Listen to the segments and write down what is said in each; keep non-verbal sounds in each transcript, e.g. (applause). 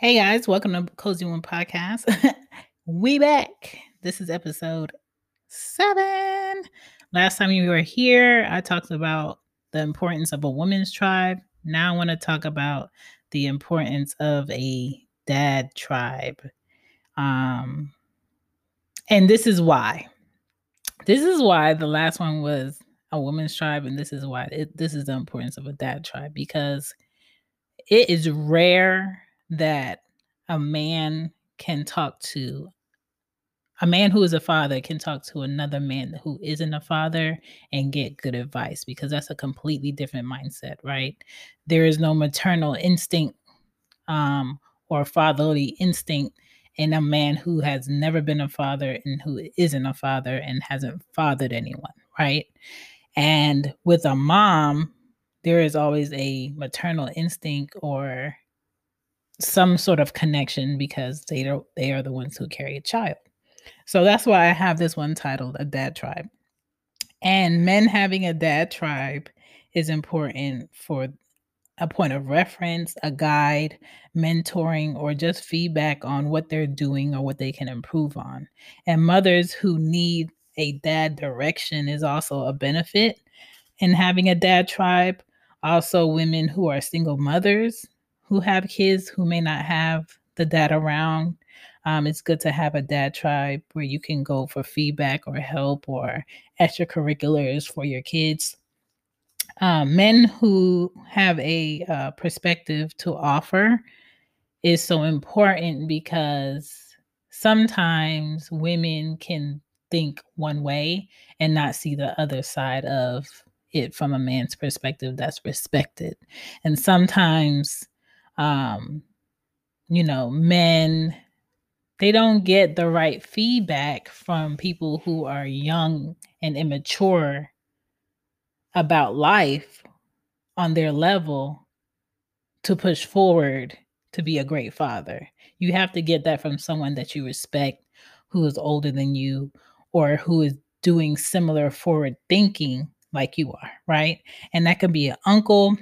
Hey guys, welcome to Cozy Womb Podcast. (laughs) we back. This is episode seven. Last time you were here, I talked about the importance of a woman's tribe. Now I want to talk about the importance of a dad tribe. Um, and this is why. This is why the last one was a woman's tribe, and this is why it, this is the importance of a dad tribe because it is rare that a man can talk to a man who is a father can talk to another man who isn't a father and get good advice because that's a completely different mindset, right? There is no maternal instinct um, or fatherly instinct in a man who has never been a father and who isn't a father and hasn't fathered anyone, right? And with a mom, there is always a maternal instinct or some sort of connection because they don't they are the ones who carry a child. So that's why I have this one titled A Dad Tribe. And men having a dad tribe is important for a point of reference, a guide, mentoring, or just feedback on what they're doing or what they can improve on. And mothers who need a dad direction is also a benefit in having a dad tribe. Also, women who are single mothers who have kids who may not have the dad around. Um, it's good to have a dad tribe where you can go for feedback or help or extracurriculars for your kids. Um, men who have a uh, perspective to offer is so important because sometimes women can think one way and not see the other side of it from a man's perspective that's respected. And sometimes um, you know, men, they don't get the right feedback from people who are young and immature about life on their level to push forward to be a great father. You have to get that from someone that you respect who is older than you or who is doing similar forward thinking like you are, right? And that could be an uncle,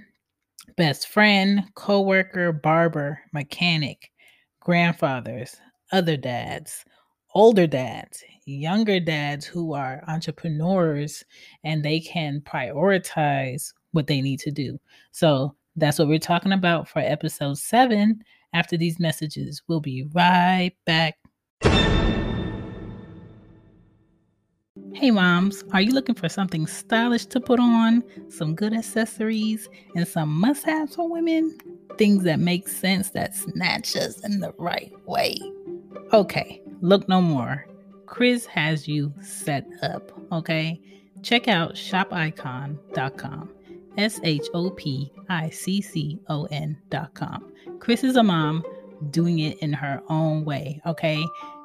best friend, coworker, barber, mechanic, grandfathers, other dads, older dads, younger dads who are entrepreneurs and they can prioritize what they need to do. So that's what we're talking about for episode seven. After these messages, we'll be right back. Hey moms, are you looking for something stylish to put on, some good accessories, and some must haves for women? Things that make sense that snatch us in the right way. Okay, look no more. Chris has you set up, okay? Check out shopicon.com. S H O P I C C O N.com. Chris is a mom doing it in her own way, okay?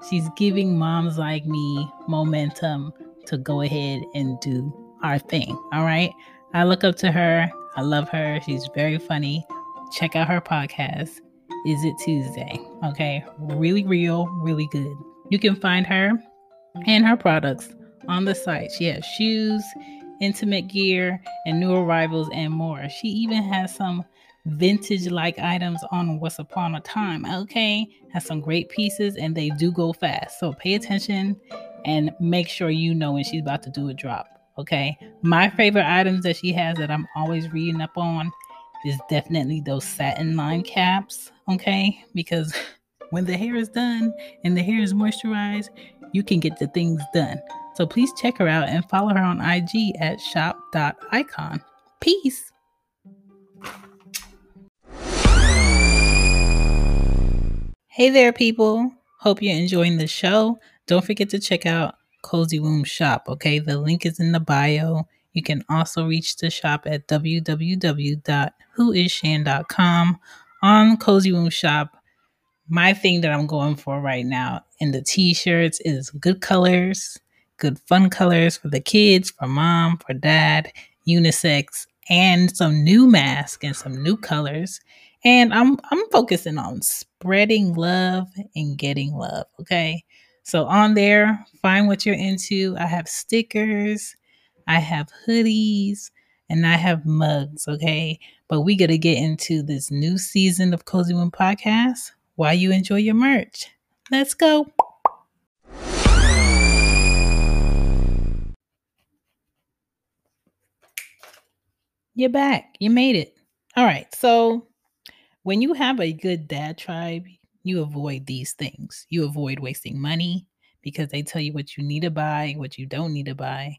She's giving moms like me momentum to go ahead and do our thing. All right. I look up to her. I love her. She's very funny. Check out her podcast. Is it Tuesday? Okay. Really real, really good. You can find her and her products on the site. She has shoes, intimate gear, and new arrivals and more. She even has some vintage like items on Once Upon a Time. Okay. Has some great pieces and they do go fast. So pay attention and make sure you know when she's about to do a drop. Okay. My favorite items that she has that I'm always reading up on is definitely those satin line caps. Okay. Because (laughs) when the hair is done and the hair is moisturized, you can get the things done. So please check her out and follow her on IG at shop.icon. Peace. Hey there, people. Hope you're enjoying the show. Don't forget to check out Cozy Womb Shop. Okay, the link is in the bio. You can also reach the shop at www.whoisshan.com on Cozy Womb Shop. My thing that I'm going for right now in the t-shirts is good colors, good fun colors for the kids, for mom, for dad, unisex, and some new masks and some new colors. And I'm I'm focusing on spreading love and getting love, okay? So on there, find what you're into. I have stickers, I have hoodies, and I have mugs, okay? But we got to get into this new season of Cozy Womb Podcast while you enjoy your merch. Let's go. You're back. You made it. All right. So, when you have a good dad tribe, you avoid these things. You avoid wasting money because they tell you what you need to buy, what you don't need to buy.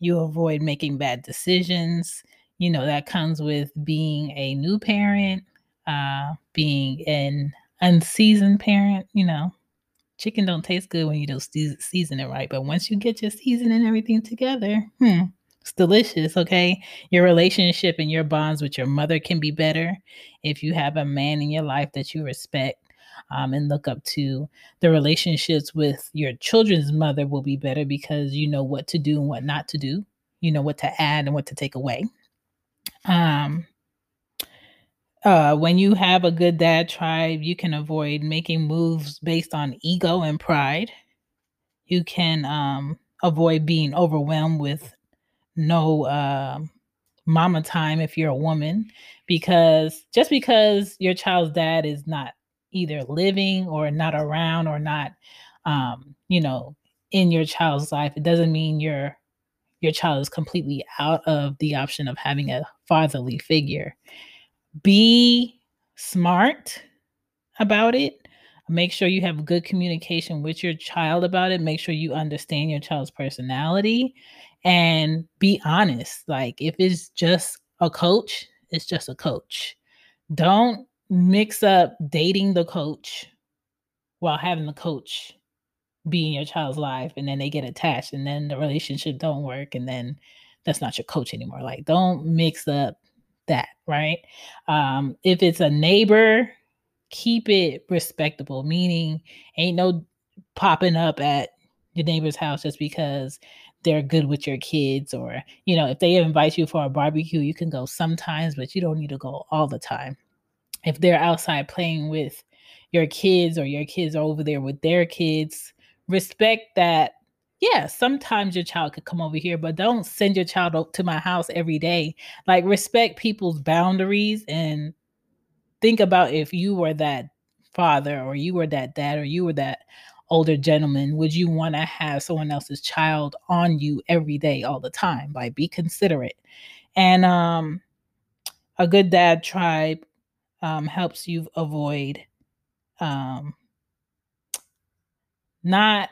You avoid making bad decisions. You know, that comes with being a new parent, uh, being an unseasoned parent, you know. Chicken don't taste good when you don't season it right, but once you get your season and everything together, hmm, it's delicious, okay? Your relationship and your bonds with your mother can be better if you have a man in your life that you respect um, and look up to. The relationships with your children's mother will be better because you know what to do and what not to do. You know what to add and what to take away. Um, uh, when you have a good dad tribe, you can avoid making moves based on ego and pride. You can um, avoid being overwhelmed with no uh, mama time if you're a woman, because just because your child's dad is not either living or not around or not, um, you know, in your child's life, it doesn't mean your your child is completely out of the option of having a fatherly figure be smart about it. Make sure you have good communication with your child about it. Make sure you understand your child's personality and be honest. Like, if it's just a coach, it's just a coach. Don't mix up dating the coach while having the coach be in your child's life and then they get attached and then the relationship don't work and then that's not your coach anymore. Like, don't mix up that, right? Um, if it's a neighbor, keep it respectable, meaning ain't no popping up at your neighbor's house just because they're good with your kids or you know if they invite you for a barbecue you can go sometimes but you don't need to go all the time if they're outside playing with your kids or your kids are over there with their kids respect that yeah, sometimes your child could come over here, but don't send your child to my house every day. Like respect people's boundaries and think about if you were that father or you were that dad or you were that older gentleman, would you want to have someone else's child on you every day all the time? Like be considerate. And um a good dad tribe um helps you avoid um not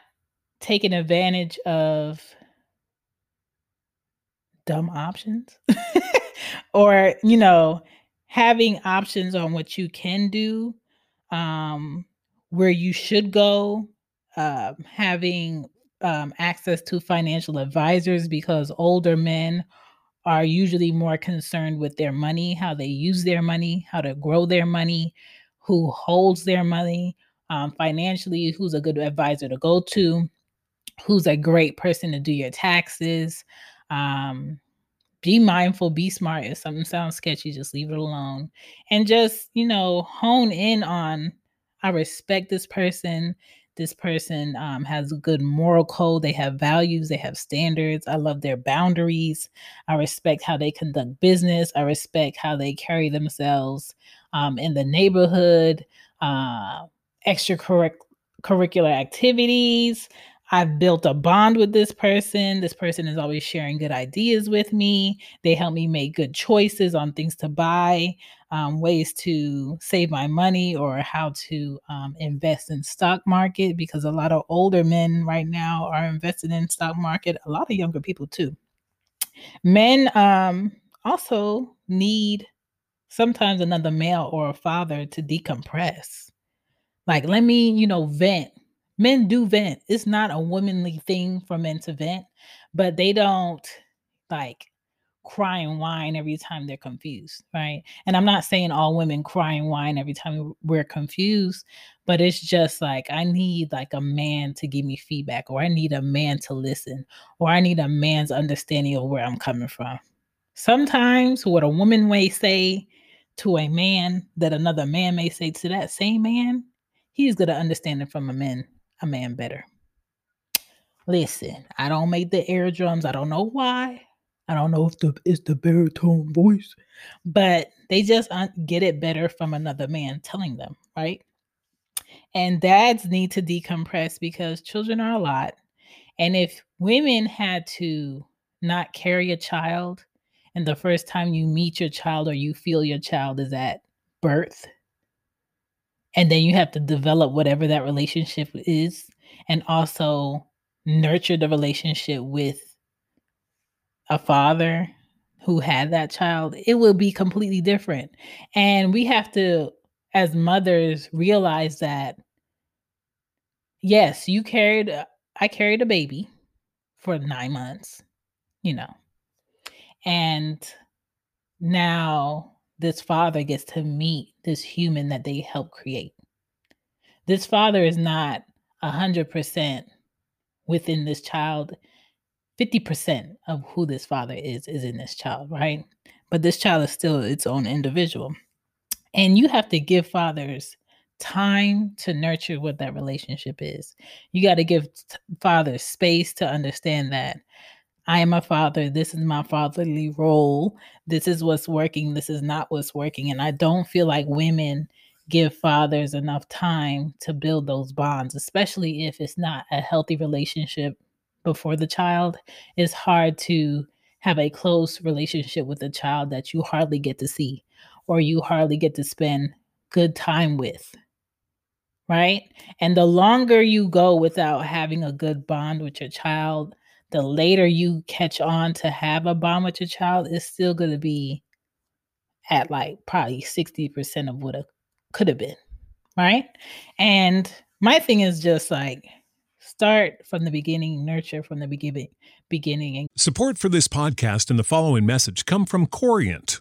taking advantage of dumb options (laughs) or you know having options on what you can do um where you should go um having um, access to financial advisors because older men are usually more concerned with their money how they use their money how to grow their money who holds their money um, financially who's a good advisor to go to who's a great person to do your taxes. Um, be mindful, be smart. If something sounds sketchy, just leave it alone. And just, you know, hone in on I respect this person. This person um, has a good moral code. They have values. They have standards. I love their boundaries. I respect how they conduct business. I respect how they carry themselves um, in the neighborhood, uh, extracurricular activities. I've built a bond with this person. This person is always sharing good ideas with me. They help me make good choices on things to buy, um, ways to save my money, or how to um, invest in stock market. Because a lot of older men right now are invested in stock market. A lot of younger people too. Men um, also need sometimes another male or a father to decompress. Like, let me, you know, vent Men do vent. It's not a womanly thing for men to vent, but they don't like cry and whine every time they're confused, right? And I'm not saying all women cry and whine every time we're confused, but it's just like I need like a man to give me feedback, or I need a man to listen, or I need a man's understanding of where I'm coming from. Sometimes what a woman may say to a man that another man may say to that same man, he's gonna understand it from a man, a man better. Listen, I don't make the air drums. I don't know why. I don't know if the it's the baritone voice, but they just uh, get it better from another man telling them, right? And dads need to decompress because children are a lot. And if women had to not carry a child, and the first time you meet your child or you feel your child is at birth, and then you have to develop whatever that relationship is, and also nurture the relationship with a father who had that child, it will be completely different. And we have to, as mothers, realize that yes, you carried, I carried a baby for nine months, you know, and now this father gets to meet this human that they helped create. This father is not a hundred percent within this child 50% of who this father is is in this child, right? But this child is still its own individual. And you have to give fathers time to nurture what that relationship is. You got to give t- fathers space to understand that I am a father. This is my fatherly role. This is what's working. This is not what's working. And I don't feel like women give fathers enough time to build those bonds, especially if it's not a healthy relationship before the child, it's hard to have a close relationship with a child that you hardly get to see or you hardly get to spend good time with. Right? And the longer you go without having a good bond with your child, the later you catch on to have a bond with your child, it's still going to be at like probably 60% of what it could have been. Right? And my thing is just like, start from the beginning, nurture from the beginning, beginning. Support for this podcast and the following message come from Corient.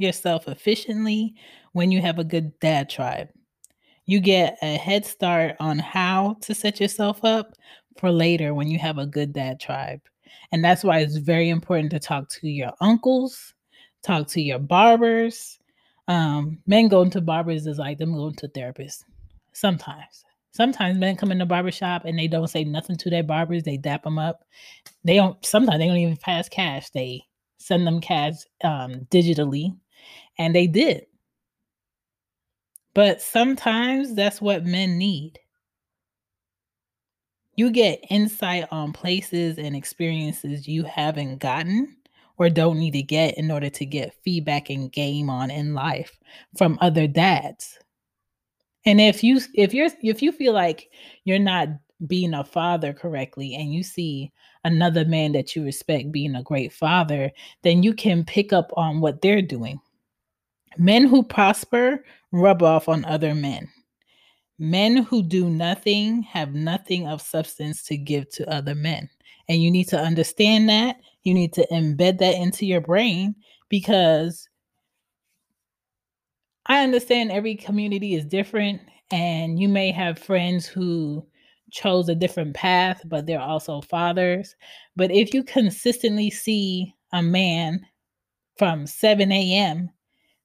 yourself efficiently when you have a good dad tribe. You get a head start on how to set yourself up for later when you have a good dad tribe. And that's why it's very important to talk to your uncles, talk to your barbers. Um, men going to barbers is like them going to therapists sometimes. Sometimes men come in the barbershop and they don't say nothing to their barbers. They dap them up. They don't, sometimes they don't even pass cash. They send them cash um, digitally and they did. But sometimes that's what men need. You get insight on places and experiences you haven't gotten or don't need to get in order to get feedback and game on in life from other dads. And if you if you're if you feel like you're not being a father correctly and you see another man that you respect being a great father, then you can pick up on what they're doing. Men who prosper rub off on other men. Men who do nothing have nothing of substance to give to other men. And you need to understand that. You need to embed that into your brain because I understand every community is different, and you may have friends who chose a different path, but they're also fathers. But if you consistently see a man from 7 a.m.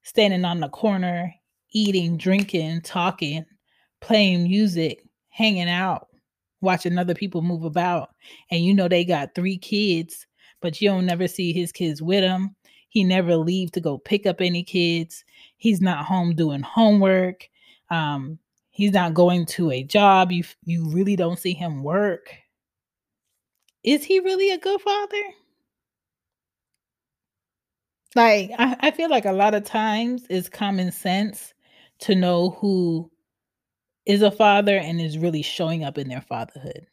standing on the corner, eating, drinking, talking, playing music, hanging out, watching other people move about, and you know they got three kids, but you don't never see his kids with him. He never leave to go pick up any kids. He's not home doing homework. Um, he's not going to a job you you really don't see him work is he really a good father like I, I feel like a lot of times it's common sense to know who is a father and is really showing up in their fatherhood.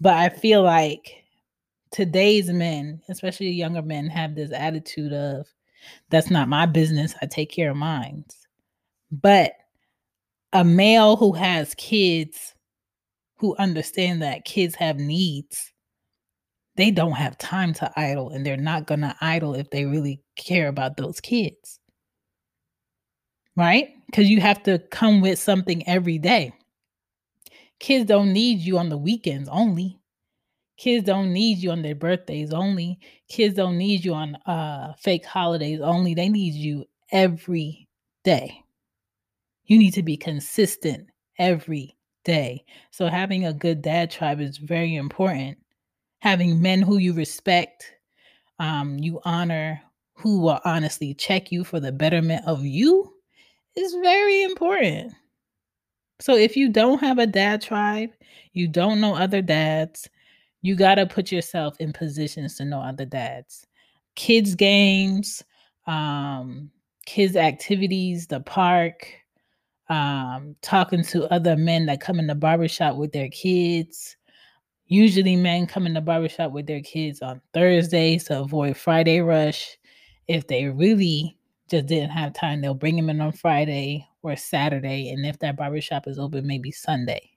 But i feel like today's men especially younger men have this attitude of that's not my business i take care of mine. But a male who has kids who understand that kids have needs they don't have time to idle and they're not going to idle if they really care about those kids. Right? Because you have to come with something every day. Kids don't need you on the weekends only. Kids don't need you on their birthdays only. Kids don't need you on uh fake holidays only. They need you every day. You need to be consistent every day. So, having a good dad tribe is very important. Having men who you respect, um, you honor, who will honestly check you for the betterment of you is very important. So, if you don't have a dad tribe, you don't know other dads, you got to put yourself in positions to know other dads. Kids' games, um, kids' activities, the park, um, talking to other men that come in the barbershop with their kids. Usually, men come in the barbershop with their kids on Thursdays to avoid Friday rush. If they really just didn't have time, they'll bring them in on Friday or Saturday. And if that barbershop is open, maybe Sunday.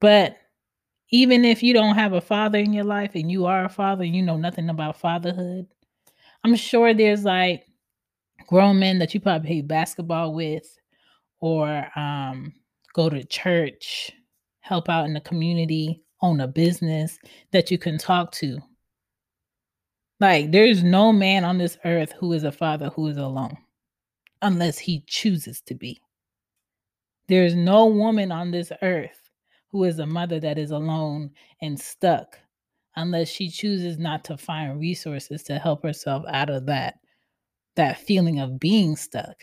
But even if you don't have a father in your life and you are a father, and you know nothing about fatherhood, I'm sure there's like grown men that you probably play basketball with or um, go to church, help out in the community, own a business that you can talk to. Like, there's no man on this earth who is a father who is alone unless he chooses to be. There's no woman on this earth who is a mother that is alone and stuck unless she chooses not to find resources to help herself out of that that feeling of being stuck.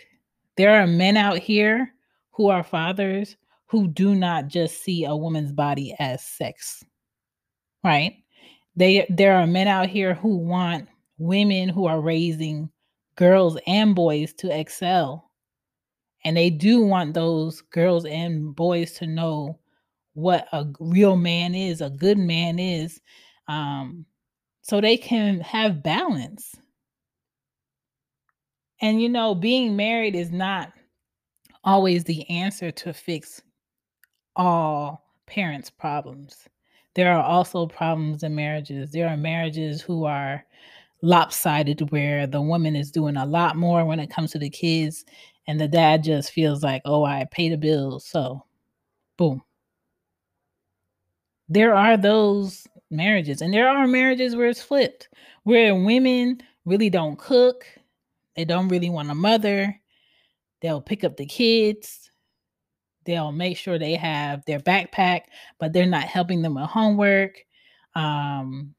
There are men out here who are fathers who do not just see a woman's body as sex. Right? They there are men out here who want women who are raising girls and boys to excel. And they do want those girls and boys to know what a real man is, a good man is, um, so they can have balance. And you know, being married is not always the answer to fix all parents' problems. There are also problems in marriages. There are marriages who are lopsided where the woman is doing a lot more when it comes to the kids and the dad just feels like, "Oh, I pay the bills." So, boom. There are those marriages and there are marriages where it's flipped, where women really don't cook, they don't really want a mother. They'll pick up the kids. They'll make sure they have their backpack, but they're not helping them with homework. Um,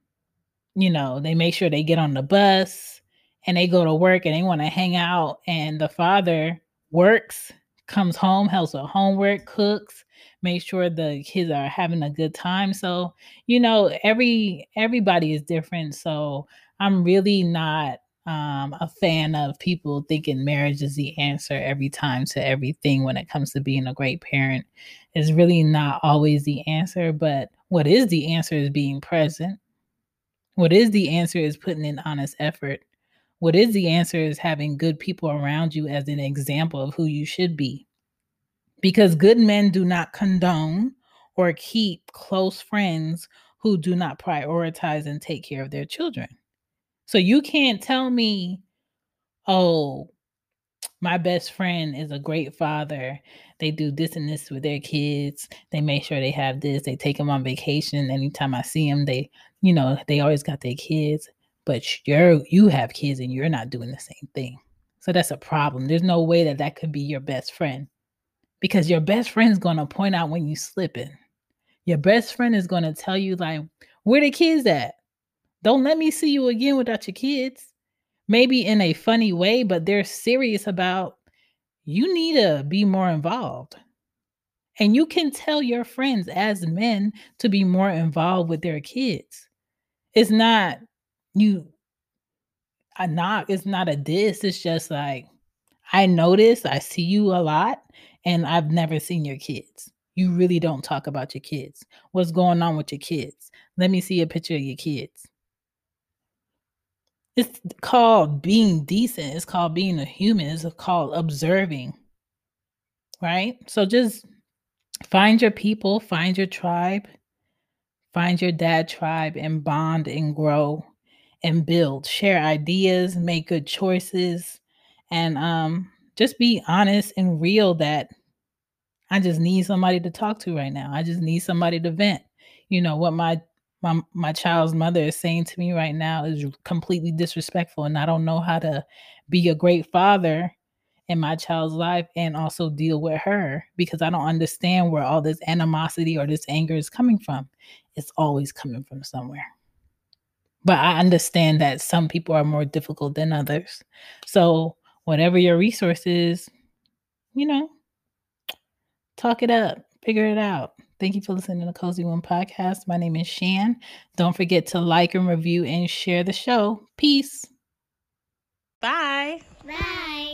you know, they make sure they get on the bus and they go to work and they want to hang out. And the father works, comes home, helps with homework, cooks, make sure the kids are having a good time. So, you know, every everybody is different. So I'm really not um, a fan of people thinking marriage is the answer every time to everything when it comes to being a great parent. Is really not always the answer, but what is the answer is being present. What is the answer is putting in honest effort. What is the answer is having good people around you as an example of who you should be. Because good men do not condone or keep close friends who do not prioritize and take care of their children. So you can't tell me, oh, my best friend is a great father. They do this and this with their kids. They make sure they have this. They take them on vacation. Anytime I see them, they, you know, they always got their kids. But you're you have kids and you're not doing the same thing. So that's a problem. There's no way that that could be your best friend because your best friend's to point out when you're slipping. Your best friend is to tell you like, where the kids at? Don't let me see you again without your kids. Maybe in a funny way, but they're serious about you need to be more involved. And you can tell your friends as men to be more involved with their kids. It's not you a knock, it's not a diss. It's just like I notice, I see you a lot, and I've never seen your kids. You really don't talk about your kids. What's going on with your kids? Let me see a picture of your kids. It's called being decent. It's called being a human. It's called observing. Right? So just find your people, find your tribe, find your dad tribe, and bond and grow and build. Share ideas, make good choices, and um, just be honest and real that I just need somebody to talk to right now. I just need somebody to vent. You know what my my my child's mother is saying to me right now is completely disrespectful and I don't know how to be a great father in my child's life and also deal with her because I don't understand where all this animosity or this anger is coming from. It's always coming from somewhere. But I understand that some people are more difficult than others. So, whatever your resource is, you know, talk it up, figure it out. Thank you for listening to the Cozy Womb podcast. My name is Shan. Don't forget to like and review and share the show. Peace. Bye. Bye.